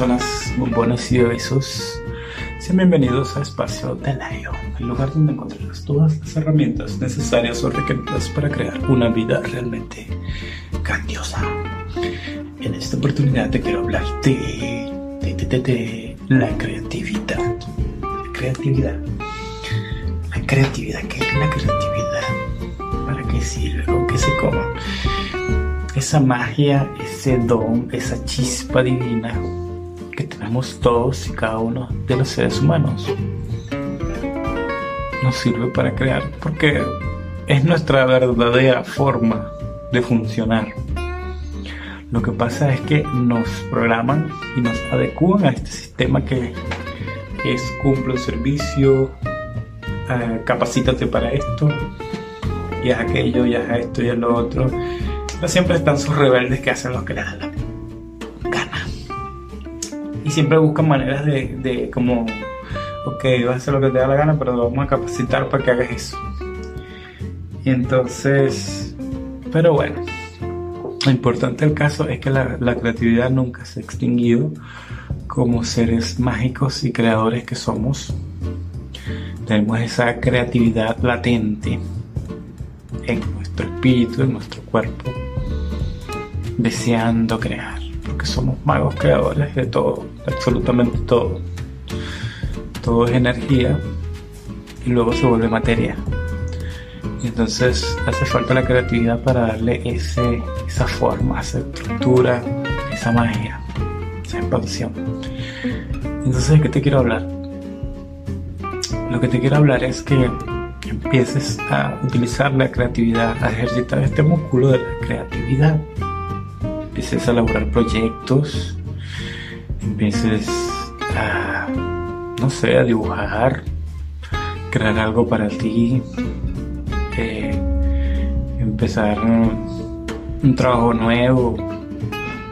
personas bombones y besos. Sean bienvenidos a Espacio de el lugar donde encontrarás todas las herramientas necesarias o requeridas para crear una vida realmente grandiosa. En esta oportunidad te quiero hablar de, de, la creatividad. La creatividad. La creatividad. ¿Qué es la creatividad? ¿Para qué sirve? ¿Con qué se come? Esa magia, ese don, esa chispa divina tenemos todos y cada uno de los seres humanos nos sirve para crear porque es nuestra verdadera forma de funcionar. Lo que pasa es que nos programan y nos adecuan a este sistema que es cumple un servicio, eh, capacítate para esto, y haz aquello, y haz esto y haz lo otro. Pero siempre están sus rebeldes que hacen lo que les da. Siempre buscan maneras de, de como, ok, vas a hacer lo que te da la gana, pero lo vamos a capacitar para que hagas eso. Y entonces, pero bueno, lo importante del caso es que la, creatividad nunca se ha extinguido como seres mágicos y creadores que somos. Tenemos esa creatividad latente en nuestro espíritu, en nuestro cuerpo, deseando crear, porque somos magos creadores de todo, absolutamente todo. Todo es energía y luego se vuelve materia. Entonces hace falta la creatividad para darle ese, esa forma, esa estructura, esa magia, esa expansión. Entonces, ¿de qué te quiero hablar? Lo que te quiero hablar es que empieces a utilizar la creatividad, a ejercitar este músculo de la creatividad. Empieces a elaborar proyectos, empieces a, no sé, a dibujar, crear algo para ti, empezar un trabajo nuevo,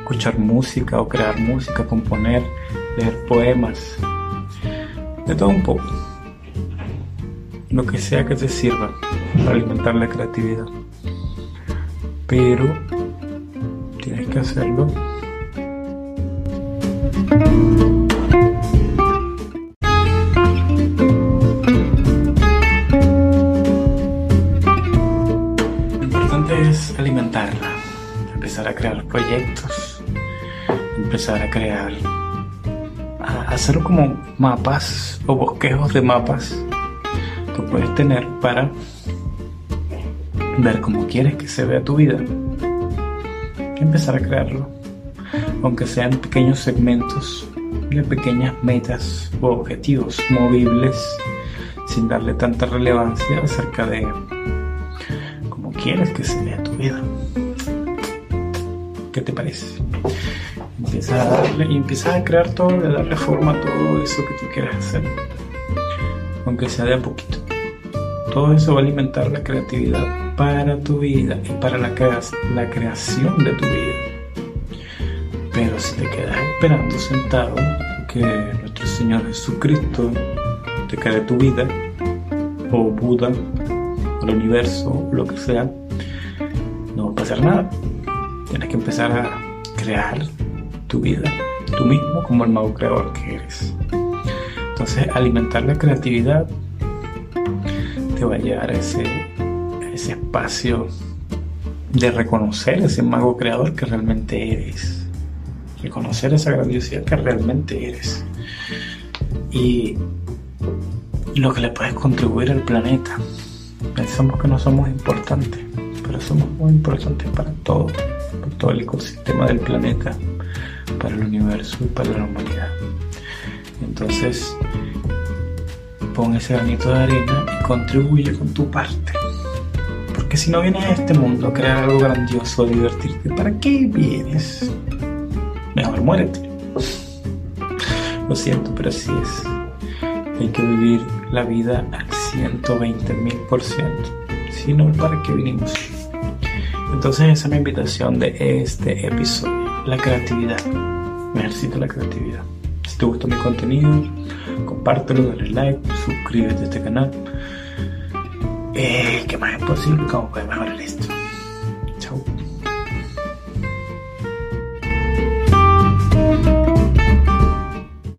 escuchar música o crear música, componer, leer poemas, de todo un poco. Lo que sea que te sirva para alimentar la creatividad. Pero hacerlo empezar a crear proyectos, empezar a crear, hacer como mapas o bosquejos de mapas que puedes tener para ver cómo quieres que se vea tu vida. Empezar a crearlo, aunque sean pequeños segmentos de pequeñas metas o objetivos movibles sin darle tanta relevancia acerca de cómo quieres que se vea tu vida. ¿Qué te parece? Empieza a darle, y empieza a crear todo, a darle forma a todo eso que tú quieras hacer. Aunque sea de a poquito. Todo eso va a alimentar la creatividad para tu vida y para la, creación de tu vida. Pero si te quedas esperando sentado que nuestro Señor Jesucristo te cree tu vida, o Buda, o el universo, lo que sea, no va a pasar nada. Tienes que empezar a crear tu vida, tú mismo como el mago creador que eres. Entonces, alimentar la creatividad te va a llevar a ese, ese espacio de reconocer ese mago creador que realmente eres. Reconocer esa grandiosidad que realmente eres. Y lo que le puedes contribuir al planeta. Pensamos que no somos importantes, pero somos muy importantes para todo todo el ecosistema del planeta, para el universo y para la humanidad. Entonces, pon ese granito de arena y contribuye con tu parte. Si no vienes a este mundo a crear algo grandioso, divertirte, ¿para qué vienes? Mejor muérete. Lo siento, pero así es. Hay que vivir la vida al 120 mil por ciento. Si no, ¿para qué vinimos? Entonces esa es mi invitación de este episodio, la creatividad. Me ejercito la creatividad. Si te gustó mi contenido, compártelo, dale like, suscríbete a este canal. Eh, ¿Qué más es posible? ¿Cómo puedes mejorar esto?